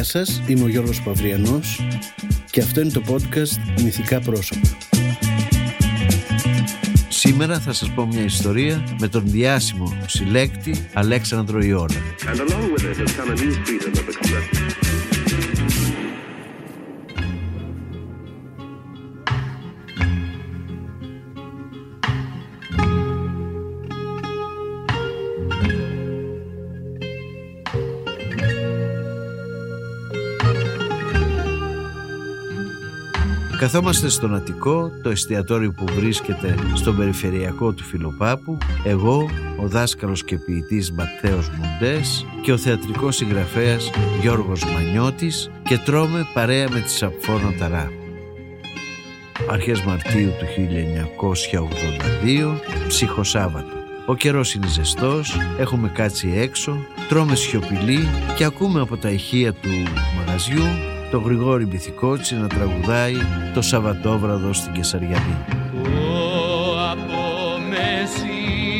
Γεια σας, είμαι ο Γιώργος Παυριανός και αυτό είναι το podcast Μυθικά Πρόσωπα. Σήμερα θα σας πω μια ιστορία με τον διάσημο συλλέκτη Αλέξανδρο Ιώνα. Καθόμαστε στον Αττικό, το εστιατόριο που βρίσκεται στον περιφερειακό του Φιλοπάπου, εγώ, ο δάσκαλος και ποιητής Ματθαίος Μουντές και ο θεατρικός συγγραφέας Γιώργος Μανιώτης και τρώμε παρέα με τη Σαπφόνο Ταρά. Αρχές Μαρτίου του 1982, ψυχοσάββατο. Ο καιρός είναι ζεστός, έχουμε κάτσει έξω, τρώμε σιωπηλή και ακούμε από τα ηχεία του μαγαζιού το Γρηγόρη Μπιθικότσι να τραγουδάει το Σαββατόβραδο στην Κεσαριανή. Το από μεσήμερο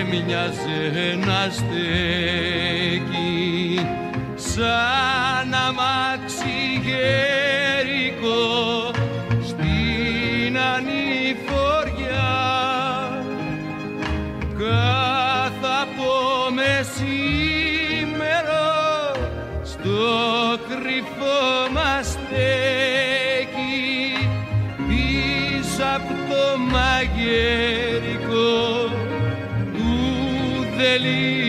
έμοιαζε να στέκει σαν αμάξι feliz.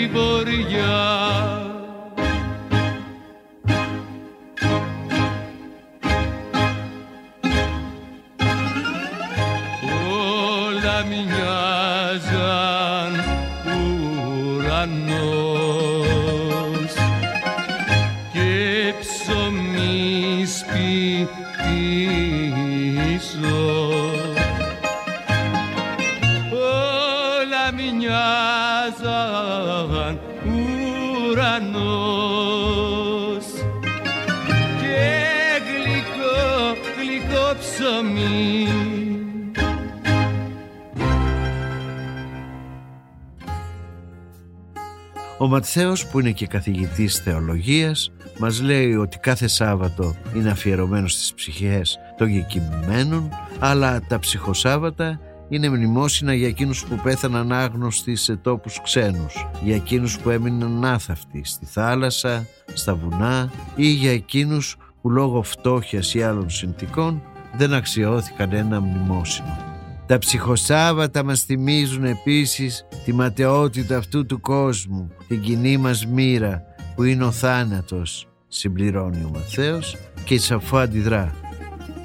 Ματθαίος που είναι και καθηγητής θεολογίας μας λέει ότι κάθε Σάββατο είναι αφιερωμένος στις ψυχές των γεκυμημένων αλλά τα ψυχοσάββατα είναι μνημόσυνα για εκείνους που πέθαναν άγνωστοι σε τόπους ξένους, για εκείνους που έμειναν άθαυτοι στη θάλασσα, στα βουνά ή για εκείνους που λόγω φτώχειας ή άλλων συνθήκων δεν αξιώθηκαν ένα μνημόσυνο. Τα ψυχοσάββατα μας θυμίζουν επίσης τη ματαιότητα αυτού του κόσμου, την κοινή μας μοίρα που είναι ο θάνατος, συμπληρώνει ο Μαθαίος και η Σαφώ αντιδρά.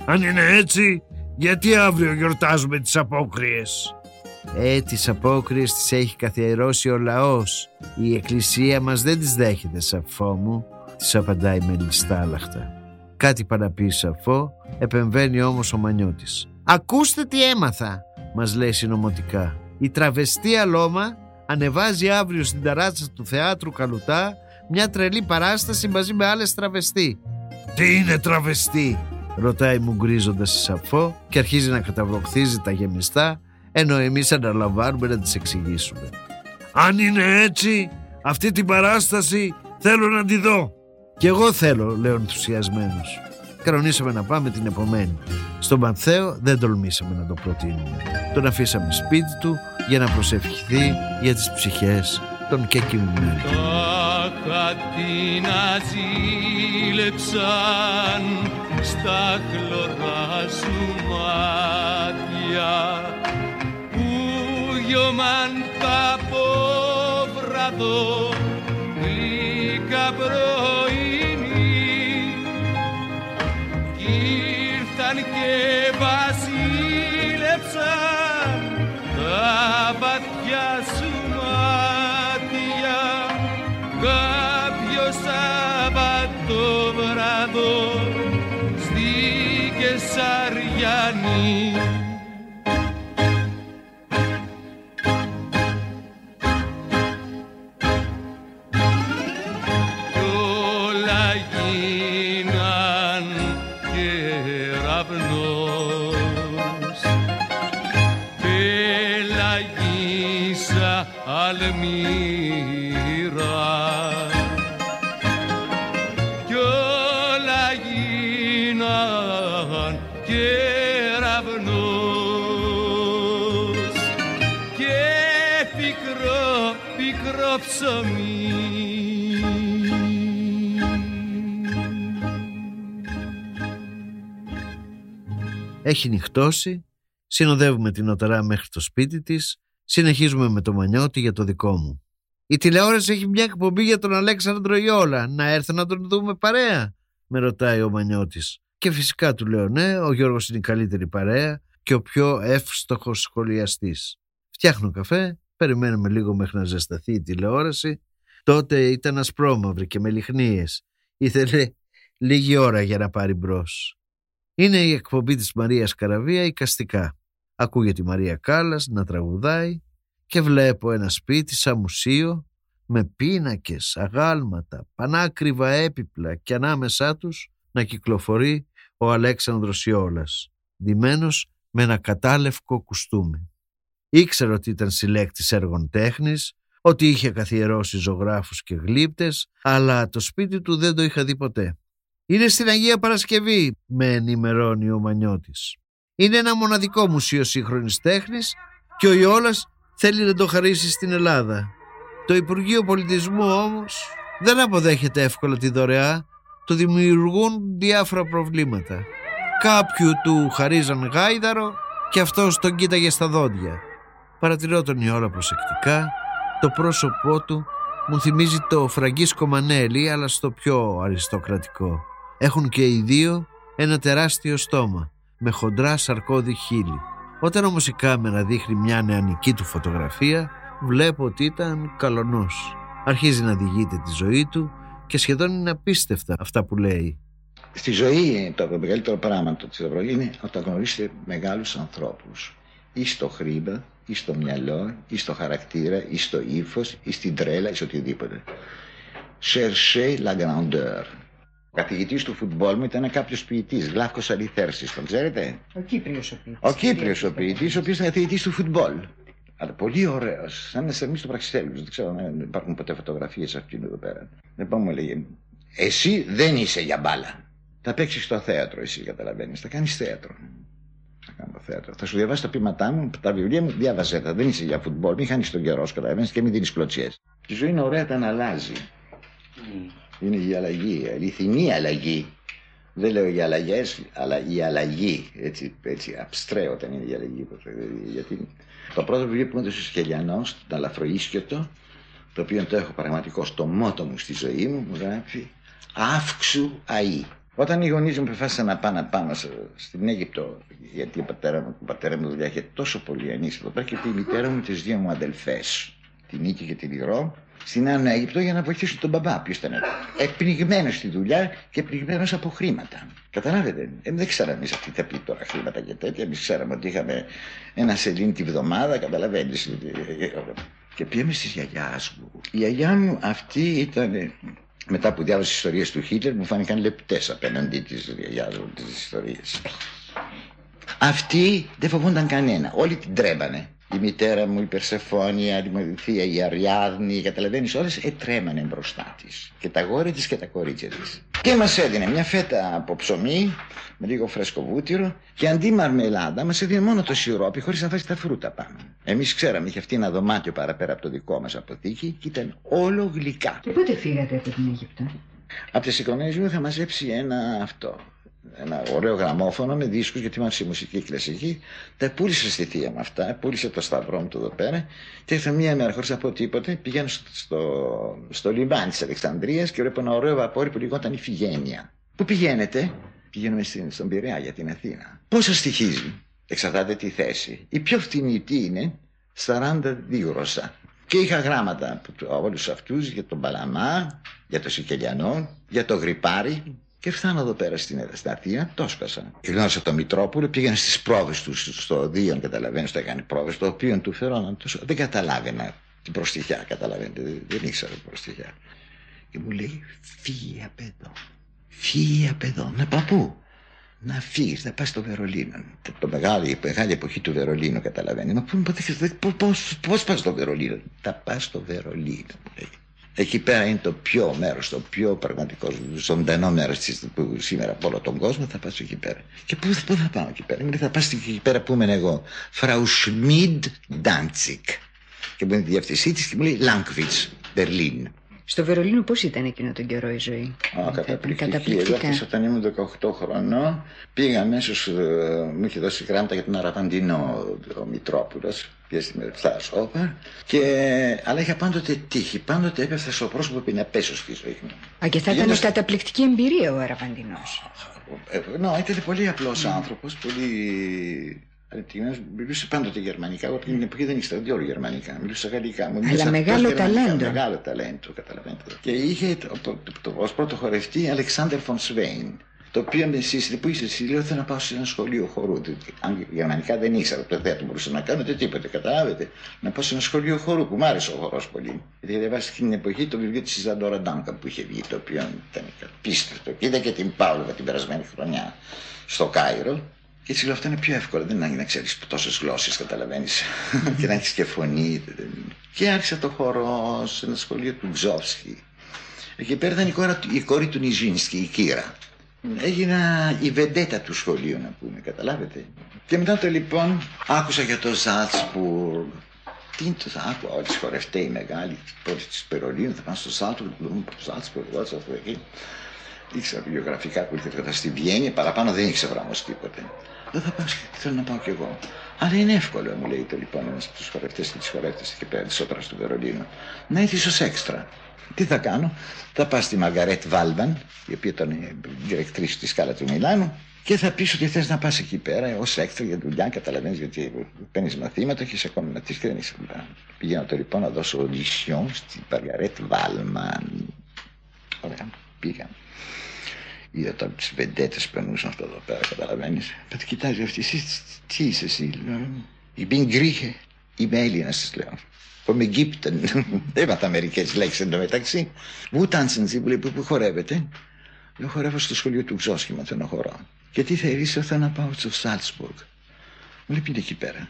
Αν είναι έτσι, γιατί αύριο γιορτάζουμε τις απόκριες; Ε, τις απόκριες τις έχει καθιερώσει ο λαός. Η εκκλησία μας δεν τις δέχεται, Σαφώ μου, της απαντάει με ληστάλαχτα. Κάτι παραπεί Σαφώ, επεμβαίνει όμως ο Μανιώτης. Ακούστε τι έμαθα, μας λέει συνωμοτικά. Η τραβεστή Αλώμα ανεβάζει αύριο στην ταράτσα του θεάτρου Καλουτά μια τρελή παράσταση μαζί με άλλες τραβεστή. Τι είναι τραβεστή; Ρωτάει μου γκρίζοντας η Σαφώ και αρχίζει να καταβροχθίζει τα γεμιστά ενώ εμείς αναλαμβάνουμε να τις εξηγήσουμε. Αν είναι έτσι, αυτή την παράσταση θέλω να τη δω. Κι εγώ θέλω, λέω ενθουσιασμένος. Κανονίσαμε να πάμε την επομένη. Στον Πανθαίο δεν τολμήσαμε να το προτείνουμε. Τον αφήσαμε σπίτι του για να προσευχηθεί για τις ψυχές των κεκοιμημένων. Τα χατίνα ζήλεψαν στα χλωρά σου μάτια που γιωμαν τα απόβραδο γλυκά Marqués. Έχει νυχτώσει, συνοδεύουμε την Οταρά μέχρι το σπίτι της, συνεχίζουμε με το Μανιώτη για το δικό μου. Η τηλεόραση έχει μια εκπομπή για τον Αλέξανδρο Ιόλα. Να έρθω να τον δούμε παρέα, με ρωτάει ο Μανιώτης. Και φυσικά του λέω ναι, ο Γιώργος είναι η καλύτερη παρέα και ο πιο εύστοχος σχολιαστής. Φτιάχνω καφέ, περιμένουμε λίγο μέχρι να ζεσταθεί η τηλεόραση. Τότε ήταν ασπρόμαυρη και με λιχνίες. Ήθελε λίγη ώρα για να πάρει μπρος. Είναι η εκπομπή της Μαρίας Καραβία οικαστικά. Ακούγεται η Μαρία Κάλλας να τραγουδάει και βλέπω ένα σπίτι σαν μουσείο με πίνακες, αγάλματα, πανάκριβα έπιπλα και ανάμεσά τους να κυκλοφορεί ο Αλέξανδρος Ιόλας, ντυμένος με ένα κατάλευκο κουστούμι. Ήξερα ότι ήταν συλλέκτης έργων τέχνης, ότι είχε καθιερώσει ζωγράφους και γλύπτες, αλλά το σπίτι του δεν το είχα δει ποτέ. Είναι στην Αγία Παρασκευή, με ενημερώνει ο Μανιώτης. Είναι ένα μοναδικό μουσείο σύγχρονης τέχνης και ο Ιόλας θέλει να το χαρίσει στην Ελλάδα. Το Υπουργείο Πολιτισμού όμως δεν αποδέχεται εύκολα τη δωρεά, το δημιουργούν διάφορα προβλήματα. Κάποιου του χαρίζαν γάιδαρο και αυτός τον κοίταγε στα δόντια. Παρατηρώ τον Ιόλα προσεκτικά, το πρόσωπό του μου θυμίζει το Φραγκίσκο Μανέλη αλλά στο πιο αριστοκρατικό. Έχουν και οι δύο ένα τεράστιο στόμα με χοντρά σαρκώδη χείλη. Όταν όμως η κάμερα δείχνει μια νεανική του φωτογραφία, βλέπω ότι ήταν καλονός. Αρχίζει να διηγείται τη ζωή του και σχεδόν είναι απίστευτα αυτά που λέει. Στη ζωή το μεγαλύτερο πράγμα το Ευρώπη είναι όταν γνωρίσετε μεγάλους ανθρώπους. Ή στο χρήμα, ή στο μυαλό, ή στο χαρακτήρα, ή στο ύφος, ή στην τρέλα, ή σε οτιδήποτε. Cherchez la grandeur. Ο καθηγητής του φουτμπόλ μου ήταν κάποιος ποιητής, Γλάφκος Αλιθέρσης, τον ξέρετε; Ο Κύπριος ο ποιητής. Ο Κύπριος ο ποιητής, ο οποίος ήταν καθηγητής του φουτμπόλ. Αλλά πολύ ωραίος, σαν εμείς στο Πραξιτέλους, δεν ξέρω αν υπάρχουν ποτέ φωτογραφίες αυτήν εδώ πέρα. Λοιπόν μου έλεγε, εσύ δεν είσαι για μπάλα. Θα παίξεις στο θέατρο, εσύ καταλαβαίνεις. Θα κάνεις θέατρο. Θα κάνω θέατρο. Θα σου διαβάσει τα πείματά μου, τα βιβλία μου, διάβαζε τα. Δεν είσαι για φουτμπόλ, μην χάνεις τον καιρό, καταλαβαίνεις και μην δίνεις κλωτσιές. Η ζωή είναι ωραία όταν αλλάζει. Είναι η αλλαγή, η αληθινή αλλαγή. Δεν λέω οι αλλαγές, αλλά η αλλαγή. Έτσι, έτσι abstrait όταν είναι η αλλαγή. Γιατί το πρώτο βιβλίο που έδωσε ο Σκελιανό, το Αλαφροίσκετο, το οποίο το έχω πραγματικό στο μότο μου στη ζωή μου, μου γράφει Αύξου αή. Όταν οι γονείς μου αποφάσισαν να πάνε πάνω στην Αίγυπτο, γιατί ο πατέρα μου, ο πατέρας μου δουλειά είχε τόσο πολύ ανήσυχο, πέρα και τη μητέρα μου, τις δύο μου αδελφές, την Νίκη και την Υγρό, στην Άνω Αίγυπτο για να βοηθήσουν τον μπαμπά, που ήταν επνιγμένο στη δουλειά και πνιγμένος από χρήματα. Καταλάβετε, ε, δεν ξέραμε εμείς αυτή θα πει τώρα χρήματα και τέτοια. Εμείς ξέραμε ότι είχαμε ένα σελήν τη βδομάδα, καταλαβαίνεις. Και πήγαμε στη γιαγιάς μου. Η γιαγιά μου αυτή ήταν μετά που διάβασε ιστορίες του Χίτλερ μου φάνηκαν λεπτές απέναντι της γιαγιάς μου τις ιστορίες. Αυτή δεν φοβούνταν κανένα. Όλοι την τρέμανε. Η μητέρα μου, η Περσεφόνια, η Δημοθεία, η Αριάδνη, καταλαβαίνει, όλες ετρέμανε μπροστά της. Και τα γόρια της και τα κορίτσια της. Και μας έδινε μια φέτα από ψωμί, με λίγο φρέσκο βούτυρο, και αντί μαρμελάδα μας έδινε μόνο το σιρόπι, χωρίς να βάζει τα φρούτα πάνω. Εμείς ξέραμε, είχε αυτή ένα δωμάτιο παραπέρα από το δικό μας αποθήκη και ήταν όλο γλυκά. Και πότε φύγατε από την Αίγυπτο; Από τις εικονές μου είχα μαζέψει ένα αυτό ένα ωραίο γραμμόφωνο με δίσκους γιατί είμαι η μουσική κλασική. Τα πούλησε στη θεία μου αυτά, πούλησε το σταυρό μου το εδώ πέρα και ήρθα μία μέρα χωρίς να πω τίποτε, πηγαίνω στο, στο, στο λιμάνι της Αλεξανδρίας και βλέπω ένα ωραίο βαπόρι που λιγόταν η Φιγένεια. Πού πηγαίνετε; Πηγαίνουμε στην, στον Πειραιά για την Αθήνα. Πόσο στοιχίζει; Εξαρτάται τη θέση. Η πιο φτηνή είναι 42 γρόσα. Και είχα γράμματα από όλους αυτούς για τον Παλαμά, για το Σικελιανό, για το Γρυπάρι, και φτάνω εδώ πέρα στην, στην Αθήνα, το σκάσα. Γνώρισα τον Μητρόπουλο, πήγαινε στις πρόβες του στο Δίον, καταλαβαίνεις, το έκανε πρόβες, το οποίο του φερόνα. Δεν καταλάβαινα την προστιχιά, καταλαβαίνετε, δεν, δεν ήξερα την προστιχιά. Και μου λέει, φύγει απ' εδώ. Φύγει απ' εδώ. Να πάω πού; Να φύγεις, να πας στο Βερολίνο. Το, το μεγάλη, η μεγάλη εποχή του Βερολίνου, καταλαβαίνει. Μα πώς πας στο Βερολίνο; Θα πα στο Βερολίνο, μου λέει. Εκεί πέρα είναι το πιο μέρος, το πιο πραγματικό, ζωντανό μέρος που σήμερα από όλο τον κόσμο. Θα πάω εκεί πέρα. Και πού, πού θα πάω εκεί πέρα; Μου λέει θα πας εκεί πέρα που είμαι εγώ. Frau Schmid Danzig. Και μου είναι τη διευθυνσή της και μου λέει Λάγκβιτς, Μπερλίν. Στο Βερολίνο πώς ήταν εκείνο τον καιρό η ζωή; Α, καταπληκτική. Εγώ αυτής όταν ήμουν 18 χρονών πήγα αμέσως. μου είχε δώσει γράμματα για τον Αραβαντινό ο Μητρόπουλος. Πήγα στη Μερφτά Όπερ. Και... Αλλά είχα πάντοτε τύχη. Πάντοτε έπεφτα στο πρόσωπο που να πέσω στη ζωή μου. Α, και θα ήταν Πήγαινα- καταπληκτική εμπειρία ο Αραβαντινό. Ε, Ναι, ήταν πολύ απλός άνθρωπος, πολύ αντικειμενικό. Μιλούσε πάντοτε γερμανικά. Εγώ την εποχή δεν ήξερα διόλου γερμανικά. Μιλούσα γαλλικά. Μου μιλούσε μεγάλο απλώς γερμανικά. ταλέντο. Μεγάλο ταλέντο, καταλαβαίνετε. Και είχε το, το, το, ως πρώτο χορευτή Αλεξάνδρ Φον Σβέιν. Το οποίο με σύστηκε που είσαι εσύ, λέω θέλω να πάω σε ένα σχολείο χορού. διότι Αν γερμανικά δεν ήξερα, το δεν μπορούσα να κάνω ούτε τίποτα, καταλάβετε. Να πάω σε ένα σχολείο χορού που μου άρεσε ο χορός πολύ. Γιατί διαβάσει την εποχή το βιβλίο της Ιζαντόρα Ντάνκα που είχε βγει, το οποίο ήταν απίστευτο. Και είδα και την Πάολοβα την περασμένη χρονιά στο Κάιρο. Και έτσι λέω αυτό είναι πιο εύκολο. Δεν είναι να ξέρεις τόσες γλώσσες, καταλαβαίνεις. και να έχεις και φωνή. Και άρχισα το χορός σε ένα σχολείο του Τζόφσκι. Εκεί πέρα ήταν η, κόρα, του- η κόρη του Νιζίνσκι, η Κύρα. Έγινα η βεντέτα του σχολείου, να πούμε, καταλάβετε. Και μετά το λοιπόν άκουσα για το Ζάλτσπουργκ. Τι είναι το άκουα, όλοι οι χορευταίοι μεγάλοι, πρώτοι της Περολίνου, θα πάνε στο Ζάλτσπουργκ, Ζάλτσπουργκ, Ζάλτσπουργκ, εκεί. Ήξερα βιογραφικά που ήρθα στη Βιέννη, παραπάνω δεν ήξερα όμως τίποτε. Δεν θα πάω, θέλω να πάω κι εγώ. Αλλά είναι εύκολο, μου λέει το λοιπόν ένα από τους χορευτές και τις χορεύτες εκεί πέρα της όπερας του Βερολίνου. Να έρθει ω έξτρα. Τι θα κάνω, θα πάω στη Μαργαρέτ Βάλβαν, η οποία ήταν η διρεκτρή στη σκάλα του Μιλάνου, και θα πεις ότι θες να πας εκεί πέρα ως έξτρα για δουλειά, καταλαβαίνεις γιατί παίρνεις μαθήματα, έχει ακόμα να και δεν έχει δουλειά. Πηγαίνω το λοιπόν να δώσω audition στη Μαργαρέτ Βάλμαν. Ωραία, πήγα. Είδα τώρα τις βεντέτες που περνούσαν αυτό εδώ πέρα, καταλαβαίνεις. Με κοιτάζεις αυτή, εσύ τι είσαι εσύ, λέω. Ich bin Grieche. Είμαι Έλληνας, τη λέω. Vom Ägypten. Έμαθα μερικές λέξεις εντωμεταξύ. Πού τάνσεν Sie, μου λέει, πού, πού χορεύετε. Λέω, χορεύω στο σχολείο του Ξόσχη, μαθαίνω χορό. Και τι θέλεις, θέλω να πάω στο Σάλτσμπουργκ. Μου λέει, πήγαινε εκεί πέρα.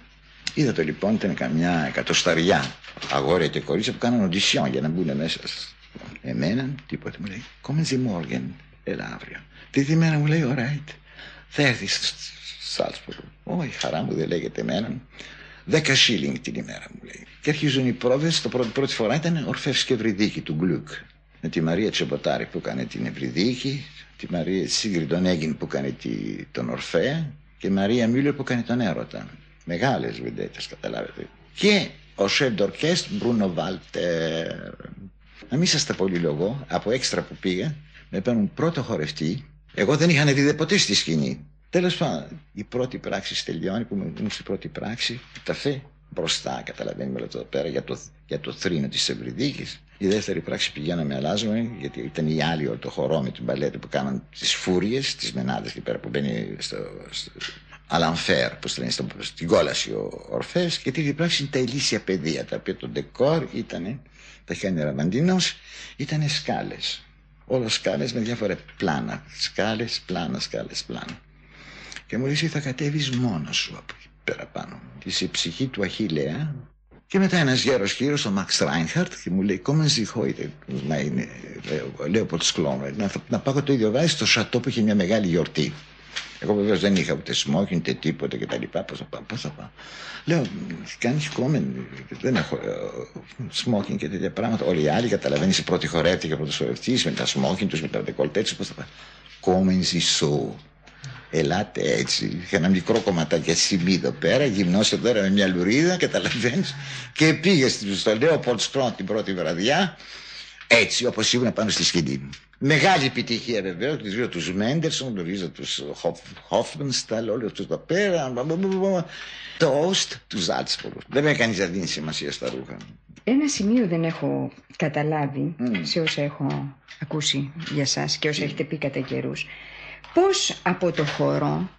Είδα το λοιπόν, ήταν καμιά εκατοσταριά αγόρια και κορίτσια που κάναν οντισιόν για να μπουν μέσα. Εμένα, τίποτα μου λέει, come the morgen, έλα αύριο. Τρίτη μέρα μου λέει, alright, θα έρθει στο Σάλτσμπουργκ. Όχι, χαρά μου δεν λέγεται εμένα. Δέκα shilling την ημέρα μου λέει. Και αρχίζουν οι πρόβες. Το πρώτη, πρώτη φορά ήταν Ορφεύση και Ευρυδίκη του Γκλουκ. Με τη Μαρία Τσεμποτάρη που έκανε την Ευρυδίκη, τη Μαρία Σίγκρι τον Έγκιν που έκανε τη, τον Ορφέα και Μαρία Μίλλερ που έκανε τον Έρωτα. Μεγάλες βεντέτες, καταλάβετε. Και ο σεφ d'orchestre Μπρούνο Βάλτερ. Να μην σα τα πολυλογώ, από έξτρα που πήγα, με παίρνουν πρώτο χορευτή. Εγώ δεν είχα δει ποτέ στη σκηνή. Τέλος πάντων, η πρώτη πράξη τελειώνει, που ήμουν στην πρώτη πράξη, τα φε μπροστά, καταλαβαίνουμε εδώ πέρα για το, για το θρήνο της Ευρυδίκης. Η δεύτερη πράξη πηγαίναμε, αλλάζουμε, γιατί ήταν οι άλλοι όλο το χορό με την παλέτα που κάναν τις φούριες, τις μενάδες εκεί πέρα που μπαίνει στο, στο Αλαμφέρ, που λένε, στο, στην κόλαση ο Ορφές. Και τρίτη πράξη είναι τα ηλίσια παιδεία, τα οποία το ντεκόρ ήταν, τα είχε κάνει Ραβαντίνο, ήταν σκάλες. Όλο σκάλες με διάφορα πλάνα. Σκάλες, πλάνα, σκάλες, πλάνα. Και μου λέει εσύ θα κατέβεις μόνος σου από εκεί πέρα πάνω. Είσαι η ψυχή του Αχίλεα. Και μετά ένας γέρος κύριος, ο Μαξ Ράινχαρτ, και μου λέει «Κόμεν Sie heute, meine Leopoldsklone, να, να πάω το ίδιο βράδυ στο σατό που είχε μια μεγάλη γιορτή». Εγώ βεβαίως δεν είχα ούτε σμόκιν, ούτε τίποτα κτλ. Πώς θα πάω, πώς θα πάω. Λέω, κάνει κόμεν, δεν έχω σμόκιν και τέτοια πράγματα. Όλοι οι άλλοι καταλαβαίνεις, η πρώτη χορεύτη και πρώτος χορευτής με τα σμόκιν τους, με τα δεκολτέ τους, πώς θα πάω. Κόμεν ζησού. Ελάτε έτσι. Είχα ένα μικρό κομματάκι σημεί εδώ πέρα, γυμνώσε τώρα με μια λουρίδα, καταλαβαίνεις. Και πήγε στο Λέοπολτ Σκρόν την πρώτη βραδιά, έτσι όπως ήμουν πάνω στη σκηνή. Μεγάλη επιτυχία βεβαίως. Γνωρίζω τους Μέντερσον, γνωρίζω τους Χόφμανσταλ, όλοι αυτού εδώ πέρα. Το Όστ του Ζάλτσπουργκ. Δεν με έκανε να δίνεις σημασία στα ρούχα. Ένα σημείο δεν έχω καταλάβει σε όσα έχω ακούσει για σας και όσα έχετε πει κατά καιρούς. Πώς από το χορό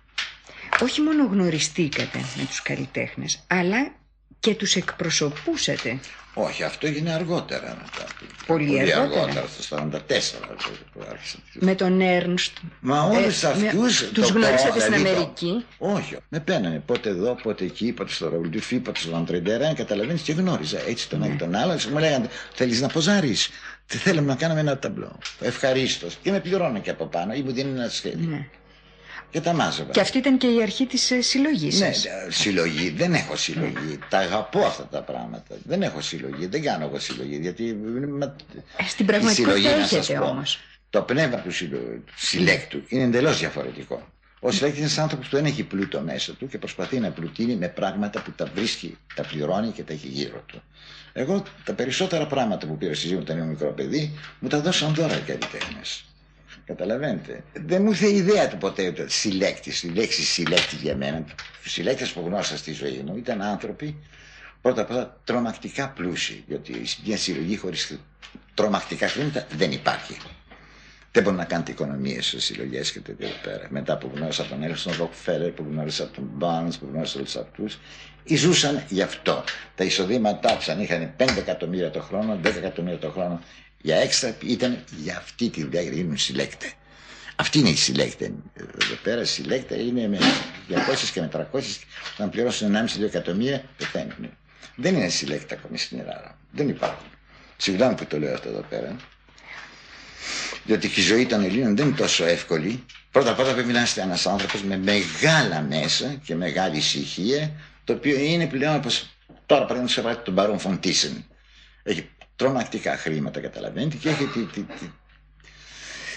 όχι μόνο γνωριστήκατε με τους καλλιτέχνες, αλλά και τους εκπροσωπούσατε. Όχι, αυτό έγινε αργότερα μετά. Πολύ αργότερα. αργότερα, στο 44 που άρχισα. Με τον Έρνστ. Μα όλους Ε, αυτούς. με- τους γνωρίσατε στην Αμερική. Όχι. Με παίρνανε πότε εδώ, πότε εκεί, πότε στο Ραουλντουφί, πότε στο Λαντρεντέρα. Καταλαβαίνεις και γνώριζα. Έτσι τον ένα και τον άλλο. Μου λέγανε Θέλεις να ποζάρεις; Τι θέλουμε να κάνουμε ένα ταμπλό. Ευχαρίστως. Και με πληρώνω και από πάνω ή μου δίνει ένα σχέδιο. Ναι. Και τα μάζευα. Και αυτή ήταν και η αρχή της ε, συλλογής Ναι, σας. ε, συλλογή. Δεν έχω συλλογή. Τα αγαπώ αυτά τα πράγματα. Δεν έχω συλλογή. Δεν κάνω εγώ συλλογή. Γιατί. μα- Ε, Στην η πραγματικότητα συλλογή, να σας έχετε πω, όμως. Το πνεύμα του συλλο- συλλέκτου είναι εντελώς διαφορετικό. Ο συλλέκτης είναι ένας άνθρωπος που δεν έχει πλούτο μέσα του και προσπαθεί να πλουτίνει με πράγματα που τα βρίσκει, τα πληρώνει και τα έχει γύρω του. Εγώ τα περισσότερα πράγματα που πήρα στη ζωή μου όταν ήμουν μικρό παιδί μου τα δώσαν δώρα οι καλλιτέχνε. Καταλαβαίνετε. Δεν μου ήρθε η ιδέα του ποτέ ότι συλλέκτη, η λέξη συλλέκτη για μένα. Οι συλλέκτε που γνώρισα στη ζωή μου ήταν άνθρωποι πρώτα απ' όλα τρομακτικά πλούσιοι. Διότι μια συλλογή χωρίς τρομακτικά χρήματα δεν υπάρχει. Δεν μπορεί να κάνετε οικονομίες σε συλλογές και τέτοια εδώ πέρα. Μετά που γνώρισα τον Έλστον Ροκφέλερ, που γνώρισα τον Μπάρν, που γνώρισα όλους αυτούς, ζούσαν γι' αυτό. Τα εισοδήματά τους, αν είχαν 5 εκατομμύρια το χρόνο, 10 εκατομμύρια το χρόνο για έξτρα, ήταν για αυτή τη δουλειά για να γίνουν συλλέκτε. Αυτή είναι η συλλέκτε. Εδώ πέρα η συλλέκτε είναι με 200 και με 300, να πληρώσουν 1,5-2 εκατομμύρια, πεθαίνουν. Δεν είναι συλλέκτε ακόμη στην Ελλάδα. Δεν υπάρχουν. Συγγνώμη που το λέω αυτό εδώ πέρα. Διότι και η ζωή των Ελλήνων δεν είναι τόσο εύκολη. Πρώτα απ' όλα πρέπει να είστε ένας άνθρωπος με μεγάλα μέσα και μεγάλη ησυχία, το οποίο είναι πλέον όπως τώρα παραδείγματο χάρη τον Μπαρόν Φοντίσεν. Έχει τρομακτικά χρήματα, καταλαβαίνετε, και έχει τη, τη, τη,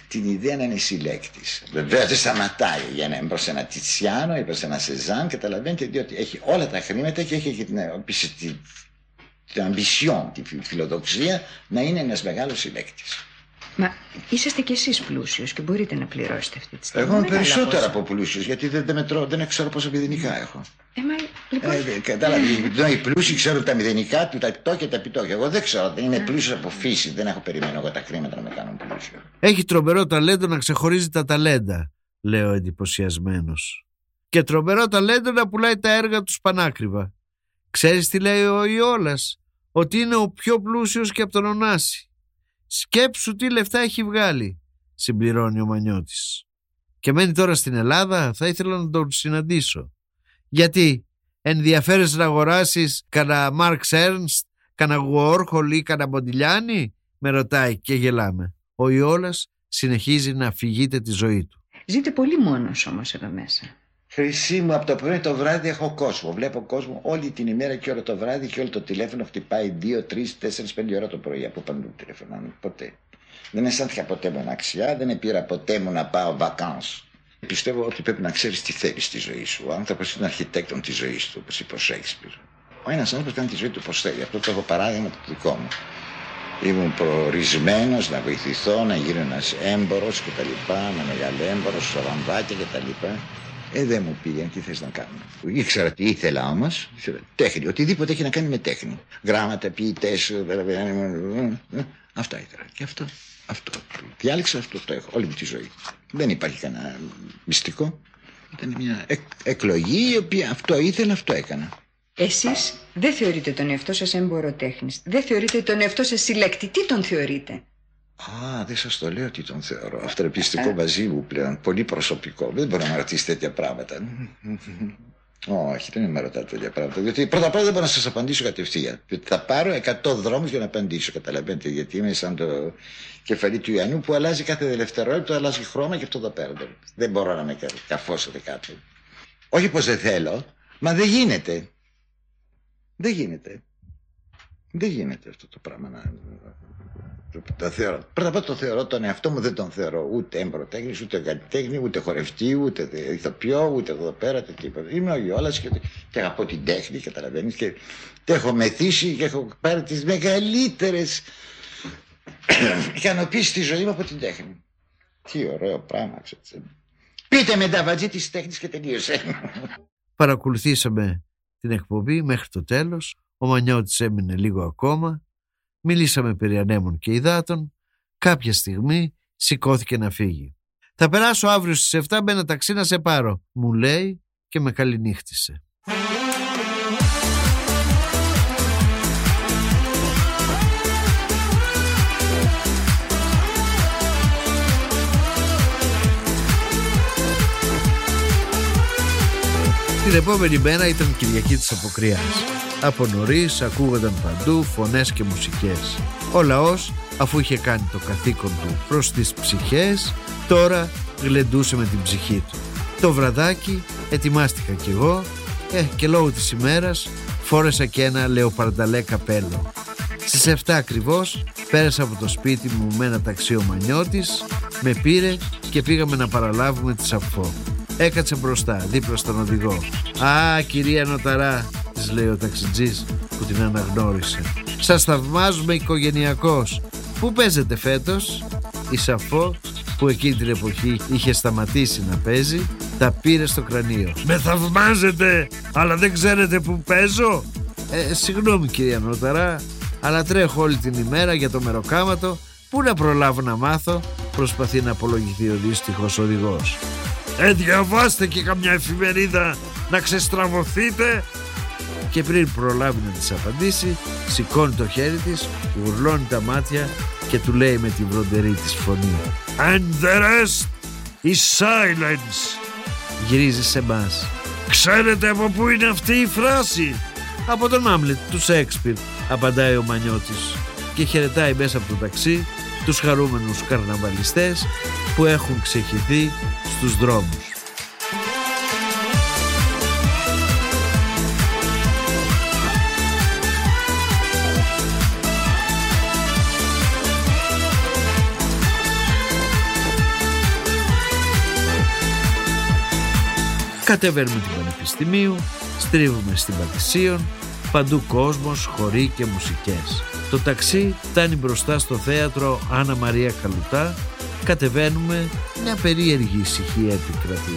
την ιδέα να είναι συλλέκτης. Βεβαίως δεν σταματάει για να είναι προς ένα Τιτσιάνο ή προς ένα Σεζάν, καταλαβαίνετε, διότι έχει όλα τα χρήματα και έχει και την, επίσης τη, την αμβισιόν, τη φι- φιλοδοξία να είναι ένας μεγάλος συλλέκτης. Μα είσαστε κι εσείς πλούσιος και μπορείτε να πληρώσετε αυτή τη στιγμή. Εγώ είμαι Μεγάλα περισσότερα ποσά. από πλούσιος, γιατί δεν, δεν μετρώ, δεν ξέρω πόσα μηδενικά έχω. Ε, μα, λοιπόν, Ε, δε- Κατάλαβε, οι πλούσιοι ξέρουν τα μηδενικά του, τα επιτόκια, τα επιτόκια. Εγώ δεν ξέρω, δεν είμαι πλούσιος από φύση, δεν έχω περιμένει εγώ τα χρήματα να με κάνουν πλούσιο. Έχει τρομερό ταλέντο να ξεχωρίζει τα ταλέντα, λέω εντυπωσιασμένος. Και τρομερό ταλέντο να πουλάει τα έργα τους πανάκριβα. Ξέρεις τι λέει ο Ιόλας, ότι είναι ο πιο πλούσιος και από τον Ωνάση. Σκέψου τι λεφτά έχει βγάλει, συμπληρώνει ο Μανιώτης. Και μένει τώρα στην Ελλάδα, θα ήθελα να τον συναντήσω. Γιατί ενδιαφέρεσαι να αγοράσεις κανένα Μάρξ Έρνστ, κανένα Γουόρχολ ή κανένα Μοντιλιάνι, με ρωτάει και γελάμε. Ο Ιόλας συνεχίζει να αφηγείται τη ζωή του. ζείτε πολύ μόνος όμως εδώ μέσα. Χρυσή μου, από το πρωί το βράδυ έχω κόσμο. Βλέπω κόσμο όλη την ημέρα και όλο το βράδυ και όλο το τηλέφωνο χτυπάει 2, 3, 4, 5 ώρα το πρωί. Από παντού τηλεφωνάνε. Ποτέ. Δεν αισθάνθηκα ποτέ μοναξιά, δεν πήρα ποτέ μου να πάω βακάνς. Πιστεύω ότι πρέπει να ξέρεις τι θέλεις στη ζωή σου. Ο άνθρωπος είναι αρχιτέκτον της ζωής του, όπως είπε ο Σέξπιρ. Ο ένας άνθρωπος κάνει τη ζωή του όπως θέλει. Αυτό το έχω παράδειγμα το δικό μου. Ήμουν προορισμένος να βοηθηθώ, να γίνω ένας έμπορο κτλ. Ένα μεγάλο έμπορο, σαραμβάκια κτλ. Ε, δεν μου πήγαινε, τι θες να κάνω. Ήξερα τι ήθελα όμως. Τέχνη, οτιδήποτε έχει να κάνει με τέχνη. Γράμματα, ποιητές, αυτά ήθελα. Και αυτό, αυτό. Διάλεξα αυτό το έχω όλη μου τη ζωή. Δεν υπάρχει κανένα μυστικό. Ήταν μια εκ- εκλογή η οποία αυτό ήθελα, αυτό έκανα. Εσείς δεν θεωρείτε τον εαυτό σας έμπορο τέχνης. Δεν θεωρείτε τον εαυτό σας συλλέκτη. Τι τον θεωρείτε. Α, δεν σας το λέω τι τον θεωρώ. Αυτοπιστικό μαζί μου πλέον. Πολύ προσωπικό. Δεν μπορεί να με ρωτήσει τέτοια πράγματα. Όχι, δεν με ρωτάτε τέτοια πράγματα. Διότι πρώτα απ' όλα δεν μπορώ να σας απαντήσω κατευθείαν. Διότι θα πάρω 100 δρόμους για να απαντήσω. Καταλαβαίνετε. Γιατί είμαι σαν το κεφαλί του Ιαννού που αλλάζει κάθε δευτερόλεπτο, αλλάζει χρώμα και αυτό εδώ πέρα. Δεν- Δεν μπορώ να με καφώσετε κάτι. Όχι πως δεν θέλω, μα δεν γίνεται. Δεν γίνεται. Δεν γίνεται αυτό το πράγμα να, το θεωρώ. Πρώτα απ' όλα το θεωρώ τον εαυτό μου δεν τον θεωρώ ούτε έμπροτέχνη, ούτε καλλιτέχνη, ούτε χορευτή, ούτε ηθοποιό, ούτε εδώ πέρα, ούτε τίποτα. Είμαι ο Γιώλας και, και αγαπώ την τέχνη, καταλαβαίνεις. Και, και έχω μεθύσει και έχω πάρει τις μεγαλύτερες ικανοποίησεις στη ζωή μου από την τέχνη. Τι ωραίο πράγμα, ξέρετε. Πείτε με τα βατζή της τέχνης και τελείωσε. Παρακολουθήσαμε την εκπομπή μέχρι το τέλος. Ο Μανιώτης έμεινε λίγο ακόμα. Μιλήσαμε περί ανέμων και υδάτων. Κάποια στιγμή σηκώθηκε να φύγει. Θα περάσω αύριο στις 7 με ένα ταξί να σε πάρω, μου λέει και με καληνύχτησε. Την επόμενη μέρα ήταν Κυριακή της Αποκριάς. Από νωρίς ακούγονταν παντού φωνές και μουσικές. Ο λαός Αφού είχε κάνει το καθήκον του προς τις ψυχές, τώρα γλεντούσε με την ψυχή του. Το βραδάκι ετοιμάστηκα κι εγώ ε, και λόγω της ημέρας φόρεσα και ένα λεοπαρνταλέ καπέλο. Στις 7 ακριβώς πέρασα από το σπίτι μου με ένα ταξί ο Μανιώτης, με πήρε και πήγαμε να παραλάβουμε τη Σαφό. Έκατσε μπροστά, δίπλα στον οδηγό. «Α, κυρία Νοταρά», της λέει ο ταξιτζής που την αναγνώρισε. «Σας θαυμάζουμε οικογενειακός. Πού παίζετε φέτος» Η Σαφό που εκείνη την εποχή είχε σταματήσει να παίζει τα πήρε στο κρανίο. Με θαυμάζετε, αλλά δεν ξέρετε που παίζω; Ε, συγγνώμη κυρία Νοταρά, αλλά τρέχω όλη την ημέρα για το μεροκάματο. Πού να προλάβω να μάθω, προσπαθεί να απολογηθεί ο δύστιχος οδηγός. Ε, διαβάστε και καμιά εφημερίδα να ξεστραβωθείτε. Και πριν προλάβει να της απαντήσεις, σηκώνει το χέρι της, γουρλώνει τα μάτια και του λέει με την βροντερή της φωνή. And the rest is silence. Γυρίζει σε μας. Ξέρετε από πού είναι αυτή η φράση; Από τον Άμλετ του Σέξπιρ, απαντάει ο Μανιώτης και χαιρετάει μέσα από το ταξί τους χαρούμενους καρναβαλιστές που έχουν ξεχυθεί στους δρόμους. Κατεβαίνουμε την Πανεπιστημίου, στρίβουμε στην Πατησίων, παντού κόσμος, χωρί και μουσικές. Το ταξί φτάνει μπροστά στο θέατρο Άννα Μαρία Καλουτά, κατεβαίνουμε, μια περίεργη ησυχία επικρατεί.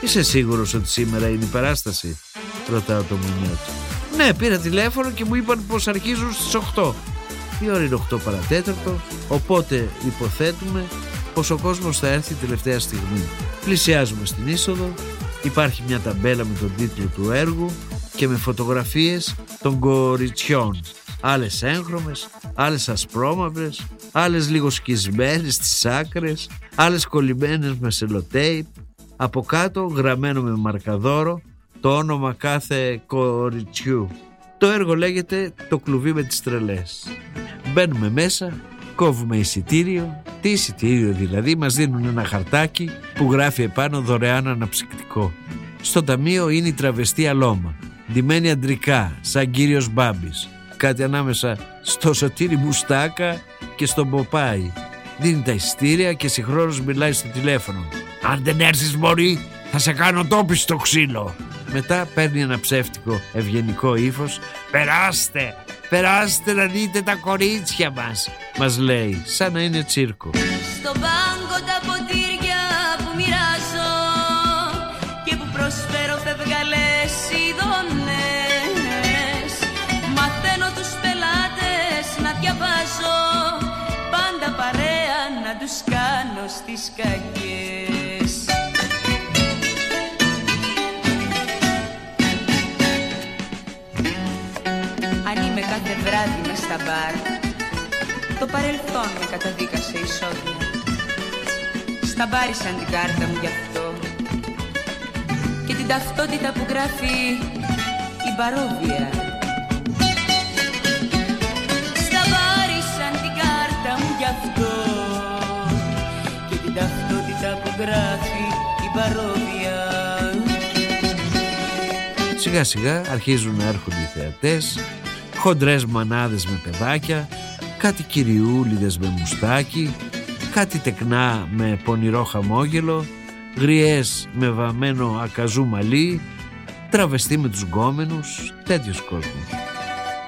Είσαι σίγουρος ότι σήμερα είναι η παράσταση, ρωτάω το Μουνιώτη. Ναι, πήρα τηλέφωνο και μου είπαν πως αρχίζουν στις 8. Η ώρα είναι 8 παρατέταρτο, οπότε υποθέτουμε πως ο κόσμος θα έρθει τελευταία στιγμή. Πλησιάζουμε στην είσοδο, Υπάρχει μια ταμπέλα με τον τίτλο του έργου και με φωτογραφίες των κοριτσιών. Άλλες έγχρωμες, άλλες ασπρόμαυρες, άλλες λίγο σκισμένες στις άκρες, άλλες κολλημένες με σελοτέιπ. Από κάτω γραμμένο με μαρκαδόρο το όνομα κάθε κοριτσιού. Το έργο λέγεται «Το κλουβί με τις τρελές». Μπαίνουμε μέσα Κόβουμε εισιτήριο. Τι εισιτήριο δηλαδή, μας δίνουν ένα χαρτάκι που γράφει επάνω δωρεάν αναψυκτικό. Στο ταμείο είναι η τραβεστή αλώμα, ντυμένη αντρικά, σαν κύριος Μπάμπης. Κάτι ανάμεσα στο Σωτήρι Μουστάκα και στον Ποπάη. Δίνει τα εισιτήρια και συγχρόνως μιλάει στο τηλέφωνο. Αν δεν έρθεις μωρή, θα σε κάνω τόπι στο ξύλο. Μετά παίρνει ένα ψεύτικο ευγενικό ύφος. Περάστε, περάστε να δείτε τα κορίτσια μας. Μας λέει, σαν να είναι τσίρκο. Στον πάγκο τα ποτήρια στις κακές. Αν είμαι κάθε βράδυ μες στα μπαρ το παρελθόν με καταδίκασε ισότια Σταμπάρισαν την κάρτα μου γι' αυτό. Και την ταυτότητα που γράφει η παρόβια γράφει η παρόβια Σιγά σιγά αρχίζουν να έρχονται οι θεατές Χοντρές μανάδες με παιδάκια κάτι κυριούλιδες με μουστάκι, κάτι τεκνά με πονηρό χαμόγελο, γριές με βαμμένο ακαζού μαλλί, τραβεστή με τους γκόμενους, τέτοιος κόσμος.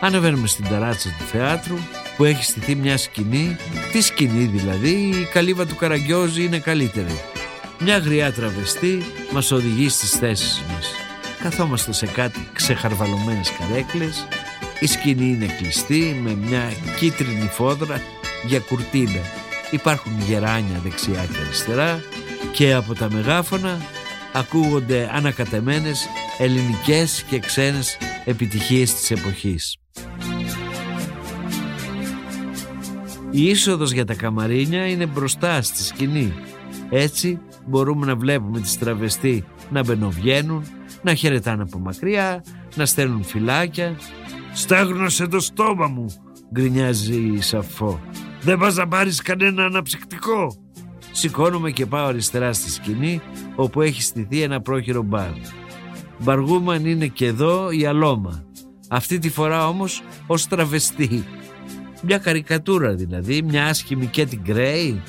Ανεβαίνουμε στην ταράτσα του θεάτρου που έχει στηθεί μια σκηνή, τι σκηνή δηλαδή, η καλύβα του Καραγκιόζη είναι καλύτερη. Μια γριά τραβεστή μας οδηγεί στις θέσεις μας. Καθόμαστε σε κάτι ξεχαρβαλωμένες καρέκλες η σκηνή είναι κλειστή με μια κίτρινη φόδρα για κουρτίνα. Υπάρχουν γεράνια δεξιά και αριστερά και από τα μεγάφωνα ακούγονται ανακατεμένες ελληνικές και ξένες επιτυχίες της εποχής. Η είσοδος για τα καμαρίνια είναι μπροστά στη σκηνή. Έτσι μπορούμε να βλέπουμε τις τραβεστή να μπαινοβγαίνουν, να χαιρετάνε από μακριά, να στέλνουν φυλάκια Στέγνωσε το στόμα μου γκρινιάζει η Σαφό Δεν πας να πάρεις κανένα αναψυκτικό. Σηκώνομαι και πάω αριστερά στη σκηνή όπου έχει στηθεί ένα πρόχειρο μπαρ. Μπαργούμαν είναι και εδώ η Αλώμα. Αυτή τη φορά όμως ως τραβεστή. Μια καρικατούρα δηλαδή, μια άσχημη Κέτι Γκρέι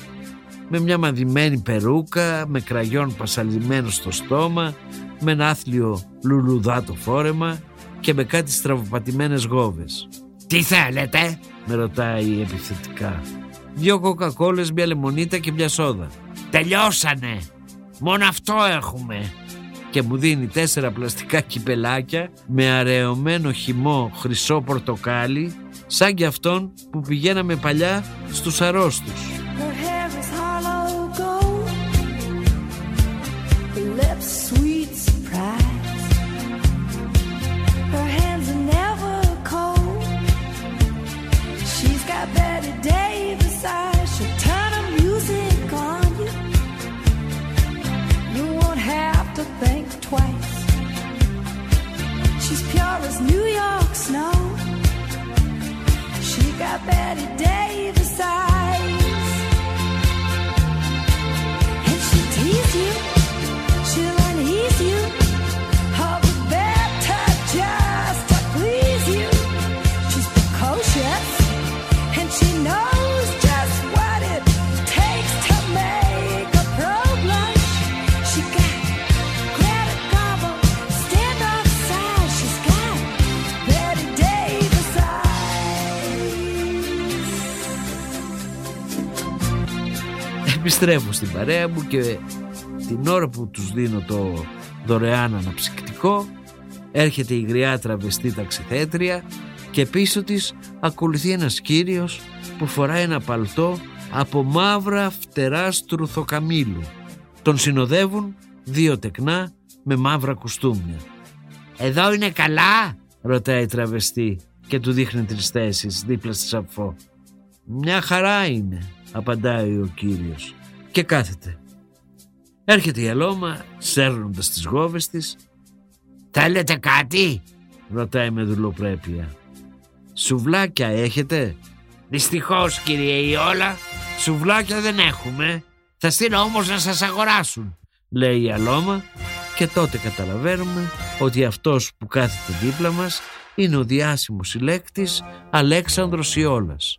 με μια μαδημένη περούκα, με κραγιόν πασαλιμένο στο στόμα, με ένα άθλιο λουλουδάτο φόρεμα και με κάτι στραβοπατημένες γόβες. Τι θέλετε, με ρωτάει επιθετικά. Δυο κοκακόλες, μια λεμονίτα και μια σόδα. τελειώσανε. Μόνο αυτό έχουμε. Και μου δίνει τέσσερα πλαστικά κυπελάκια με αραιωμένο χυμό χρυσό πορτοκάλι σαν και αυτόν που πηγαίναμε παλιά στους αρρώστους. Betty Davis eyes. Επιστρέφω στην παρέα μου και την ώρα που τους δίνω το δωρεάν αναψυκτικό έρχεται η γριά τραβεστή ταξιθέτρια και πίσω της ακολουθεί ένας κύριος που φοράει ένα παλτό από μαύρα φτερά στρουθοκαμήλου. Τον συνοδεύουν δύο τεκνά με μαύρα κουστούμια. Εδώ είναι καλά. Ρωτάει η τραβεστή και του δείχνει τρεις θέσεις δίπλα στη σαφό. Μια χαρά είναι, απαντάει ο κύριος και κάθεται. Έρχεται η αλώμα, σέρνοντας τις γόβες της, Θέλετε κάτι; ρωτάει με δουλοπρέπεια. Σουβλάκια έχετε; Δυστυχώς κύριε Ιόλα, σουβλάκια δεν έχουμε. Θα στείλω όμως να σας αγοράσουν. λέει η αλώμα και τότε καταλαβαίνουμε ότι αυτός που κάθεται δίπλα μας είναι ο διάσημος συλλέκτης Αλέξανδρος Ιόλας.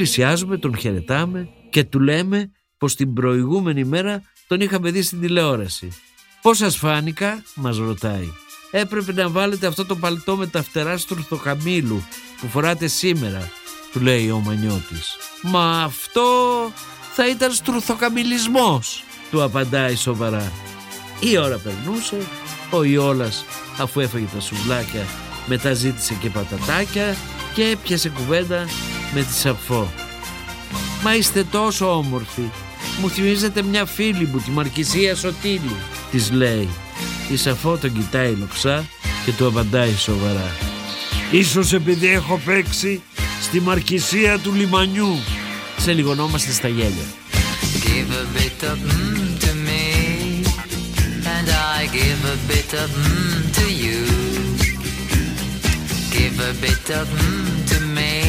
Πλησιάζουμε, τον χαιρετάμε και του λέμε πως την προηγούμενη μέρα τον είχαμε δει στην τηλεόραση. Πώς σας φάνηκα, μας ρωτάει. Έπρεπε να βάλετε αυτό το παλτό με τα φτερά στουρθοκαμήλου που φοράτε σήμερα, του λέει ο Μανιώτης. Μα αυτό θα ήταν στουρθοκαμιλισμός, του απαντάει σοβαρά. Η ώρα περνούσε, ο Ιόλας αφού έφαγε τα σουβλάκια μετά ζήτησε και πατατάκια και έπιασε κουβέντα με τη Σαφό. Μα είστε τόσο όμορφοι. Μου θυμίζετε μια φίλη μου, τη Μαρκησία Σωτήλη, της λέει. Η Σαφό τον κοιτάει λοξά και του απαντάει σοβαρά. Ίσως επειδή έχω παίξει στη μαρκησία του λιμανιού. Σε λιγονόμαστε στα γέλια. Give a bit of mm to me, and I give a bit of mm to you. Give a bit of mm to me,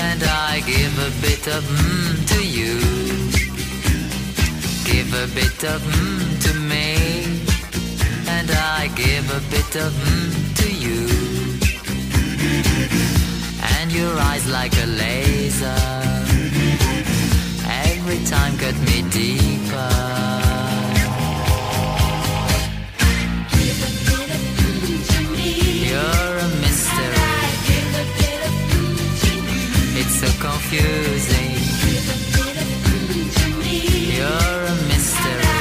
and I give a bit of mm to you. Give a bit of mm to me, and I give a bit of mm to you. And your eyes like a laser every time cut me deeper. so confusing. You're a mystery.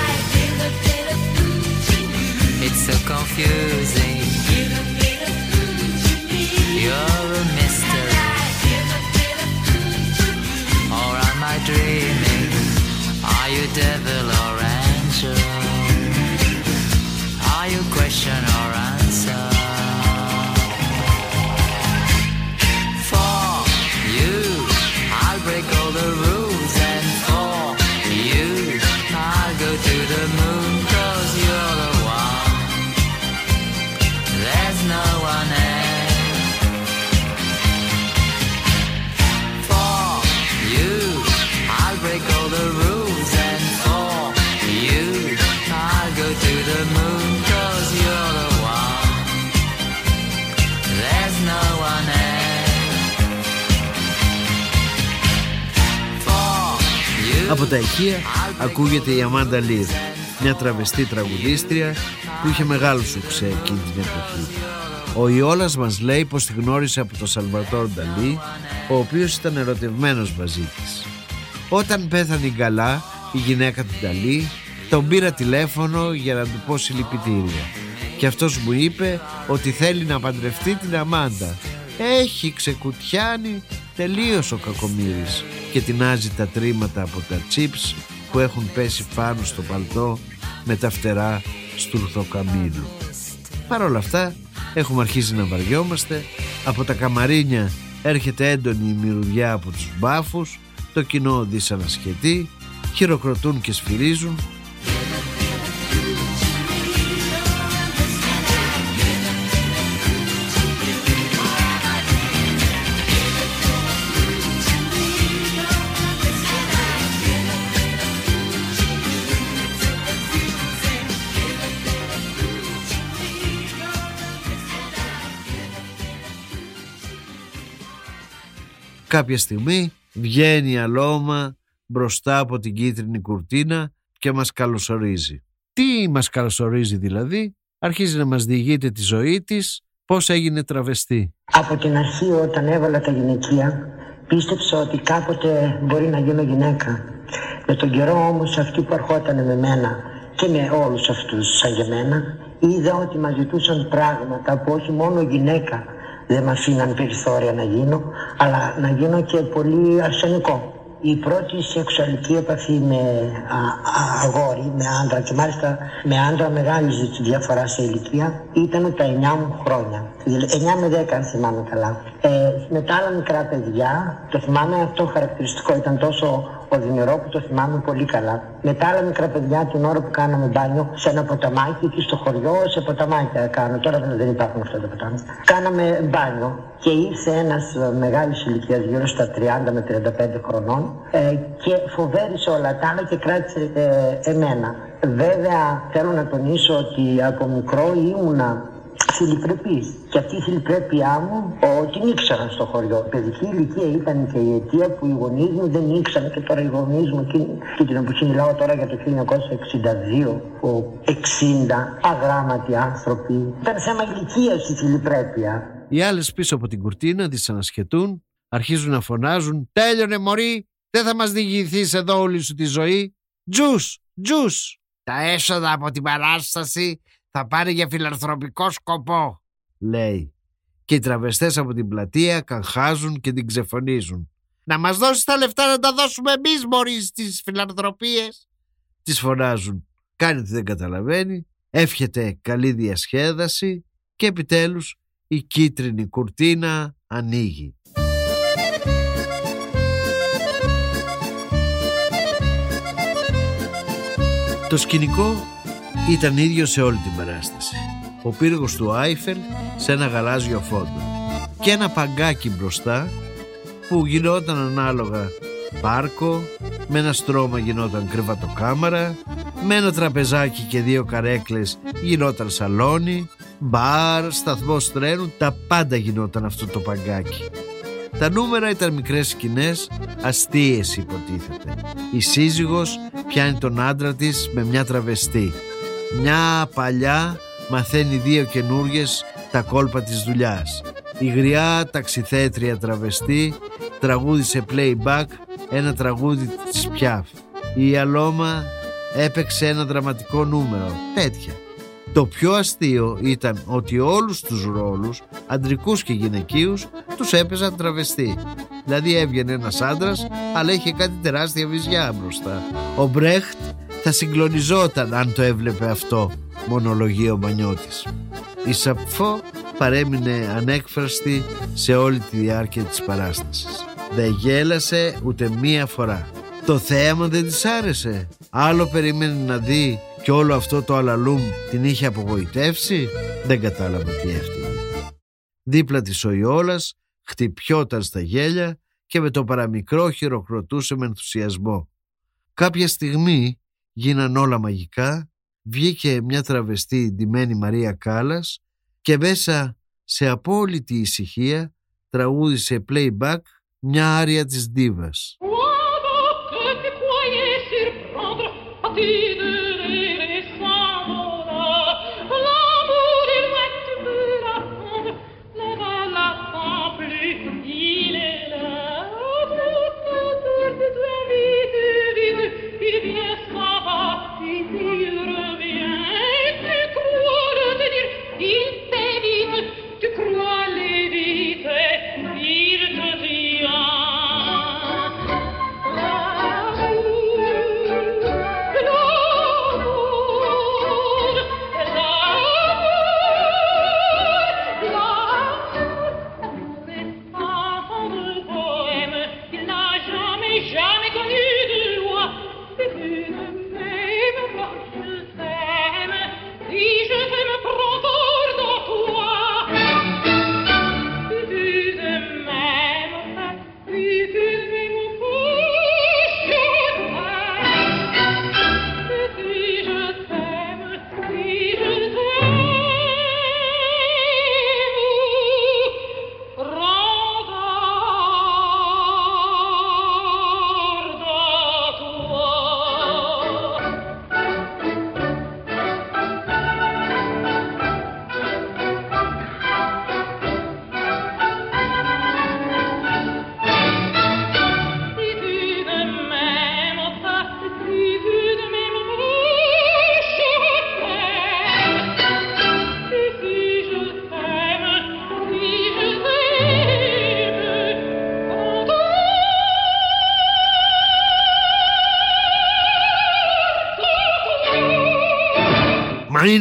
It's so confusing. You're a mystery. Or am I dreaming? Are you devil or angel? Are you question or answer? Από τα ηχεία ακούγεται η Αμάντα Λίρ, μια τραβεστή τραγουδίστρια που είχε μεγάλο σουξέ εκείνη την εποχή. Ο Ιόλας μας λέει πως τη γνώρισε από τον Σαλβατόρ Νταλή, ο οποίος ήταν ερωτευμένος μαζί της. Όταν πέθανε η Γκαλά, η γυναίκα του Νταλή, τον πήρα τηλέφωνο για να του πω συλληπιτήρια. Και αυτός μου είπε ότι θέλει να παντρευτεί την Αμάντα. Έχει ξεκουτιάνει τελείως ο κακομύρης και τεινάζει τα τρίματα από τα τσίπς που έχουν πέσει πάνω στο παλτό με τα φτερά στουρθοκαμήλου. Παρ' όλα αυτά έχουμε αρχίσει να βαριόμαστε. Από τα καμαρίνια έρχεται έντονη η μυρουδιά από τους μπάφους. Το κοινό δυσανασχετεί χειροκροτούν και σφυρίζουν Κάποια στιγμή βγαίνει η αλώμα μπροστά από την κίτρινη κουρτίνα και μας καλωσορίζει. Τι μας καλωσορίζει δηλαδή, αρχίζει να μας διηγείται τη ζωή της, πώς έγινε τραβεστή. Από την αρχή όταν έβαλα τα γυναικεία πίστεψα ότι κάποτε μπορεί να γίνω γυναίκα. Με τον καιρό όμως αυτοί που ερχόταν με μένα και με όλους αυτούς σαν για μένα είδα ότι μας ζητούσαν πράγματα που όχι μόνο γυναίκα δεν μας αφήναν περιθώρια να γίνω αλλά να γίνω και πολύ αρσενικό. Η πρώτη σεξουαλική επαφή με α, α, αγόρι, με άντρα και μάλιστα με άντρα μεγάλη διαφορά σε ηλικία ήταν τα 9 μου χρόνια. Δηλαδή 9 με 10 αν θυμάμαι καλά. Ε, με τα άλλα μικρά παιδιά, το θυμάμαι αυτό χαρακτηριστικό, ήταν τόσο οδυνηρό που το θυμάμαι πολύ καλά. Με τα άλλα μικρά παιδιά την ώρα που κάναμε μπάνιο σε ένα ποταμάκι εκεί στο χωριό, σε ποταμάκια κάνω. Τώρα δεν, δεν υπάρχουν αυτά τα ποτάμια. Κάναμε μπάνιο και ήρθε ένας μεγάλης ηλικίας γύρω στα 30 με 35 χρονών ε, και φοβέρισε όλα τα άλλα και κράτησε ε, εμένα. Βέβαια θέλω να τονίσω ότι από μικρό ήμουνα θηλυπρεπής. Και αυτής η θηλυπρέπειά μου ο, την ήξεραν στο χωριό. Η παιδική ηλικία ήταν και η αιτία που οι γονείς μου δεν ήξεραν και τώρα οι γονείς μου και, και την εποχή μιλάω τώρα για το 1962, ο 60 αγράμματοι άνθρωποι. Ήταν θέμα ηλικία η θηλυπρέπεια. Οι άλλες πίσω από την κουρτίνα δυσανασχετούν, αρχίζουν να φωνάζουν «Τέλειωνε μωρή, δεν θα μας διηγηθείς εδώ όλη σου τη ζωή. Τζους, τζους». Τα έσοδα από την παράσταση θα πάρει για φιλανθρωπικό σκοπό. λέει. Και οι τραβεστές από την πλατεία καγχάζουν και την ξεφωνίζουν. Να μας δώσεις τα λεφτά να τα δώσουμε εμείς μωρή στις φιλανθρωπίες. Τις φωνάζουν. Κάνει ότι δεν καταλαβαίνει. Εύχεται καλή διασκέδαση και επιτέλους η κίτρινη κουρτίνα ανοίγει. Το σκηνικό ήταν ίδιος σε όλη την παράσταση. Ο πύργος του Άιφελ σε ένα γαλάζιο φόντο και ένα παγκάκι μπροστά που γινόταν ανάλογα πάρκο, με ένα στρώμα γινόταν κρεβατοκάμαρα, με ένα τραπεζάκι και δύο καρέκλες γινόταν σαλόνι, μπαρ, σταθμός τρένου, τα πάντα γινόταν αυτό το παγκάκι. Τα νούμερα ήταν μικρές σκηνές, αστείες υποτίθεται. Η σύζυγος πιάνει τον άντρα της με μια τραβεστή. Μια παλιά μαθαίνει δύο καινούριες τα κόλπα της δουλειάς. Η γριά ταξιθέτρια τραβεστή τραγούδισε playback ένα τραγούδι της Πιάφ. Η Αλώμα έπαιξε ένα δραματικό νούμερο. Τέτοια. Το πιο αστείο ήταν ότι όλους τους ρόλους, αντρικούς και γυναικείους, τους έπαιζαν τραβεστή. Δηλαδή έβγαινε ένας άντρας, αλλά είχε κάτι τεράστια βυζιά μπροστά. Ο Μπρέχτ θα συγκλονιζόταν αν το έβλεπε αυτό, μονολογεί ο Μανιώτης. Η Σαπφό παρέμεινε ανέκφραστη σε όλη τη διάρκεια της παράστασης. Δεν γέλασε ούτε μία φορά. Το θέαμα δεν της άρεσε. Άλλο περίμενε να δει και όλο αυτό το αλαλούμ την είχε απογοητεύσει. Δεν κατάλαβα τι έφτιαξε. Δίπλα της ο Ιόλας χτυπιόταν στα γέλια και με το παραμικρό χειροκροτούσε με ενθουσιασμό. Κάποια στιγμή γίναν όλα μαγικά, βγήκε μια τραβεστή ντυμένη Μαρία Κάλλας και μέσα σε απόλυτη ησυχία τραγούδισε playback μια άρια της Ντίβας.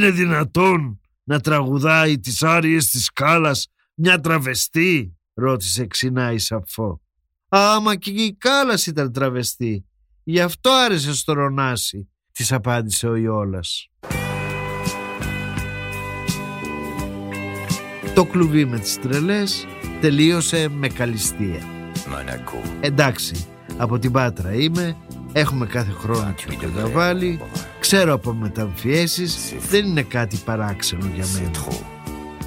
Είναι δυνατόν να τραγουδάει τις άριες της Κάλας μια τραβεστή, ρώτησε ξινά η Σαφώ. Άμα και η Κάλας ήταν τραβεστή. Γι' αυτό άρεσε στο Ρονάσι, της απάντησε ο Ιόλας. Το κλουβί με τις τρελές τελείωσε με καλυστία. Εντάξει, από την Πάτρα είμαι, έχουμε κάθε χρόνο το καρναβάλι, ξέρω από μεταμφιέσεις, δεν είναι κάτι παράξενο για μένα.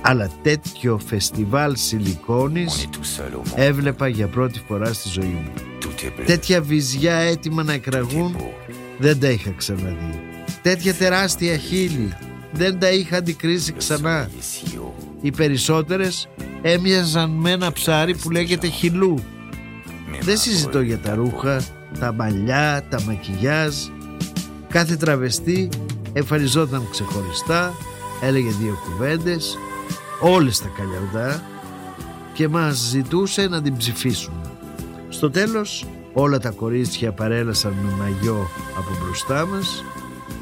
Αλλά τέτοιο φεστιβάλ σιλικόνης έβλεπα για πρώτη φορά στη ζωή μου. Τέτοια βυζιά έτοιμα να εκραγούν δεν τα είχα ξαναδεί. Τέτοια τεράστια χείλη δεν τα είχα αντικρίσει ξανά. Οι περισσότερες έμοιαζαν με ένα ψάρι που λέγεται χιλού. Δεν συζητώ για τα ρούχα, τα μαλλιά, τα μακιγιάζ. Κάθε τραβεστή εμφανιζόταν ξεχωριστά, έλεγε δύο κουβέντες, όλες τα καλιαρδά και μας ζητούσε να την ψηφίσουμε. Στο τέλος όλα τα κορίτσια παρέλασαν με μαγιό από μπροστά μας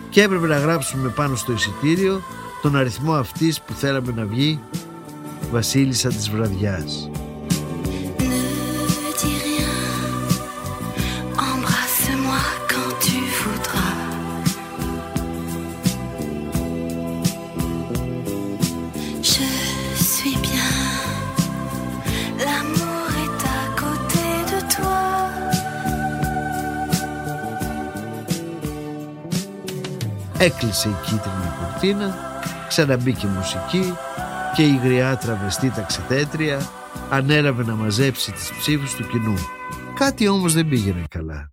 και έπρεπε να γράψουμε πάνω στο εισιτήριο τον αριθμό αυτής που θέλαμε να βγει βασίλισσα της βραδιάς. Έκλεισε η κίτρινη κουρτίνα, ξαναμπήκε μουσική και η γριά τραβεστή ταξιτέτρια ανέλαβε να μαζέψει τις ψήφους του κοινού. Κάτι όμως δεν πήγαινε καλά.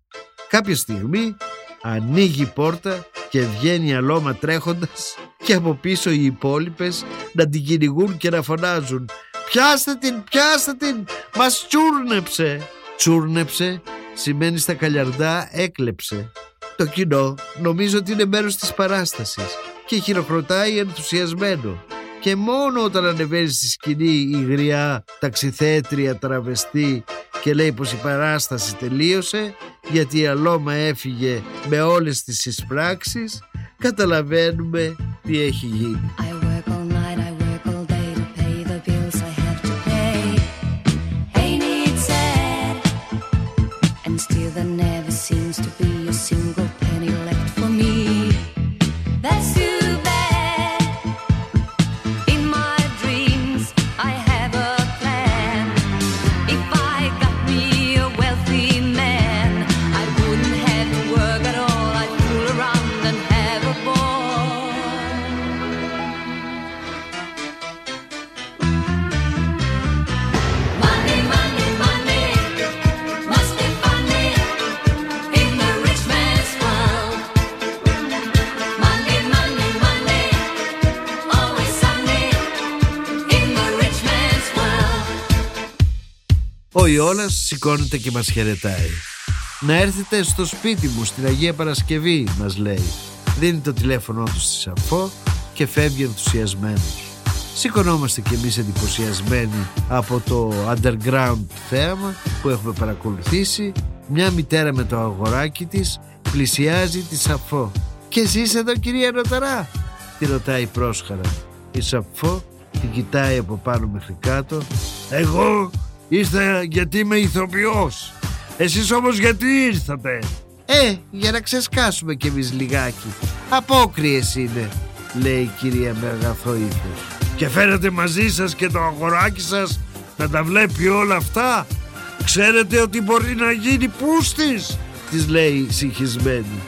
Κάποια στιγμή ανοίγει η πόρτα και βγαίνει η αλώμα τρέχοντας και από πίσω οι υπόλοιπες να την κυνηγούν και να φωνάζουν «Πιάστε την, πιάστε την, μας τσούρνεψε». Τσούρνεψε σημαίνει στα καλιαρδά έκλεψε. Το κοινό νομίζω ότι είναι μέρος της παράστασης και χειροκροτάει ενθουσιασμένο. Και μόνο όταν ανεβαίνει στη σκηνή η γριά ταξιθέτρια τραβεστή και λέει πως η παράσταση τελείωσε γιατί η Αλώμα έφυγε με όλες τις εισπράξεις καταλαβαίνουμε τι έχει γίνει. Ο Ιώλας σηκώνεται και μας χαιρετάει. Να έρθετε στο σπίτι μου στην Αγία Παρασκευή, μας λέει. Δίνει το τηλέφωνο του στη Σαφώ και φεύγει ενθουσιασμένος. Σηκωνόμαστε κι εμείς εντυπωσιασμένοι από το underground θέαμα που έχουμε παρακολουθήσει. Μια μητέρα με το αγοράκι της πλησιάζει τη Σαφώ. «Και εσείς εδώ κυρία Ρωταρά» τη ρωτάει πρόσχαρα. Η Σαφώ την κοιτάει από πάνω μέχρι κάτω. «Εγώ ήρθα γιατί είμαι ηθοποιός. Εσείς όμως γιατί ήρθατε» «Ε, για να ξεσκάσουμε κι εμείς λιγάκι. Απόκριες είναι», λέει η κυρία με αγαθό ύφος. «Και φέρετε μαζί σας και το αγοράκι σας να τα βλέπει όλα αυτά; Ξέρετε ότι μπορεί να γίνει πούστης», της λέει συγχυσμένη.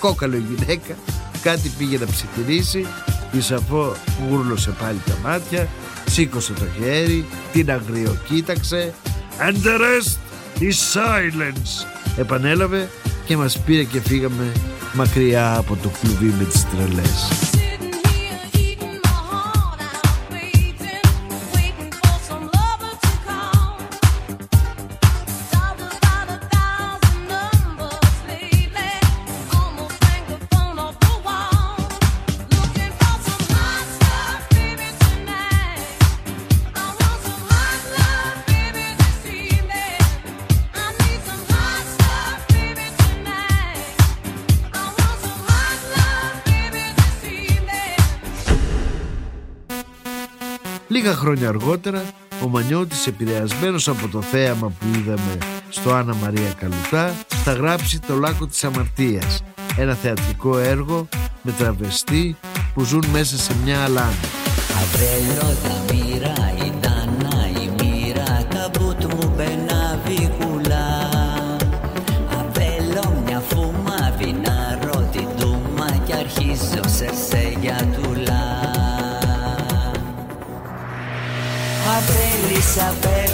Κόκαλο η γυναίκα, κάτι πήγε να ψιθυρίσει, η Σαφώ γούρλωσε πάλι τα μάτια, σήκωσε το χέρι, την αγριοκοίταξε. «And the rest is silence», επανέλαβε και μας πήρε και φύγαμε μακριά από το κλουβί με τις τρελές. Χρόνια αργότερα, ο Μανιώτης επηρεασμένος από το θέαμα που είδαμε στο Άννα Μαρία Καλουτά θα γράψει το Λάκκο της Αμαρτίας, ένα θεατρικό έργο με τραβεστή που ζουν μέσα σε μια αλάνα. se apegue.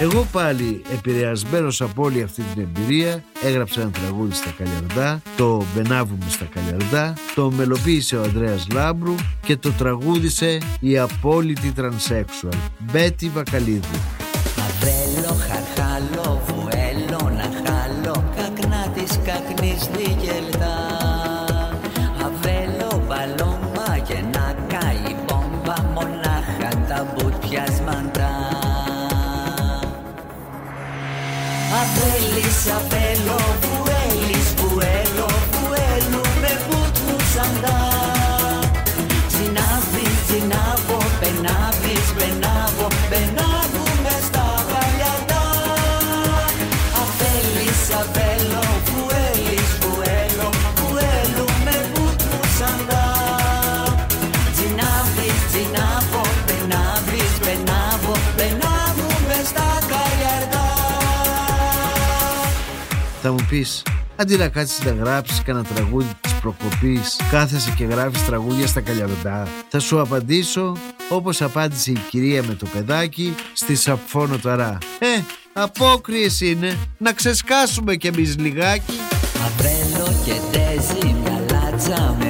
Εγώ πάλι επηρεασμένος από όλη αυτή την εμπειρία έγραψα ένα τραγούδι στα Καλιαρδά, το «Μπενάβουμε στα Καλιαρδά», το μελοποίησε ο Ανδρέας Λάμπρου και το τραγούδισε η απόλυτη τρανσέξουαλ Μπέτη Βακαλίδου. Θα μου πεις, αντί να κάτσεις να γράψεις κανένα τραγούδι της προκοπής κάθεσαι και γράφεις τραγούδια στα καλιαβεντά. Θα σου απαντήσω όπως απάντησε η κυρία με το παιδάκι στη Σαπφόνο Ταρά. Ε, απόκριες είναι, να ξεσκάσουμε κι εμείς λιγάκι. Αβέλο και τέζι, μια λάτσα με